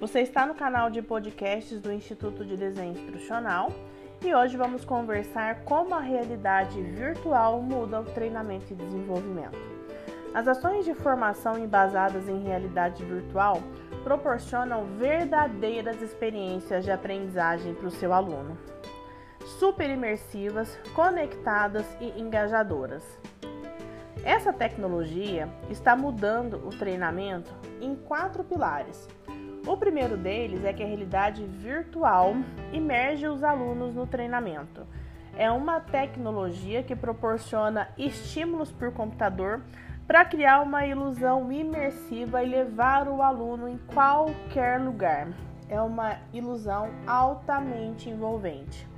Você está no canal de podcasts do Instituto de Desenho Instrucional e hoje vamos conversar como a realidade virtual muda o treinamento e desenvolvimento. As ações de formação embasadas em realidade virtual proporcionam verdadeiras experiências de aprendizagem para o seu aluno, super imersivas, conectadas e engajadoras. Essa tecnologia está mudando o treinamento em quatro pilares. O primeiro deles é que a realidade virtual imerge os alunos no treinamento. É uma tecnologia que proporciona estímulos por computador para criar uma ilusão imersiva e levar o aluno em qualquer lugar. É uma ilusão altamente envolvente.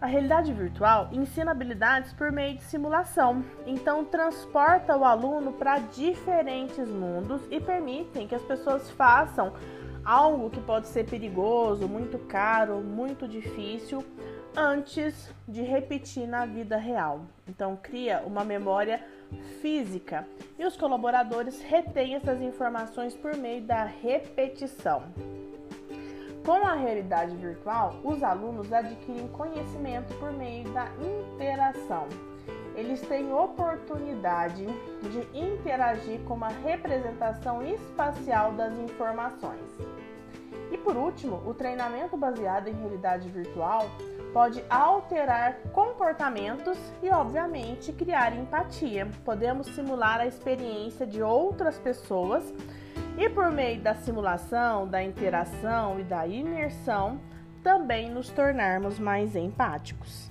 A realidade virtual ensina habilidades por meio de simulação, então transporta o aluno para diferentes mundos e permitem que as pessoas façam algo que pode ser perigoso, muito caro, muito difícil antes de repetir na vida real. Então cria uma memória física e os colaboradores retêm essas informações por meio da repetição. Com a realidade virtual, os alunos adquirem conhecimento por meio da interação. Eles têm oportunidade de interagir com uma representação espacial das informações. E por último, o treinamento baseado em realidade virtual pode alterar comportamentos e, obviamente, criar empatia. Podemos simular a experiência de outras pessoas e por meio da simulação, da interação e da imersão, também nos tornarmos mais empáticos.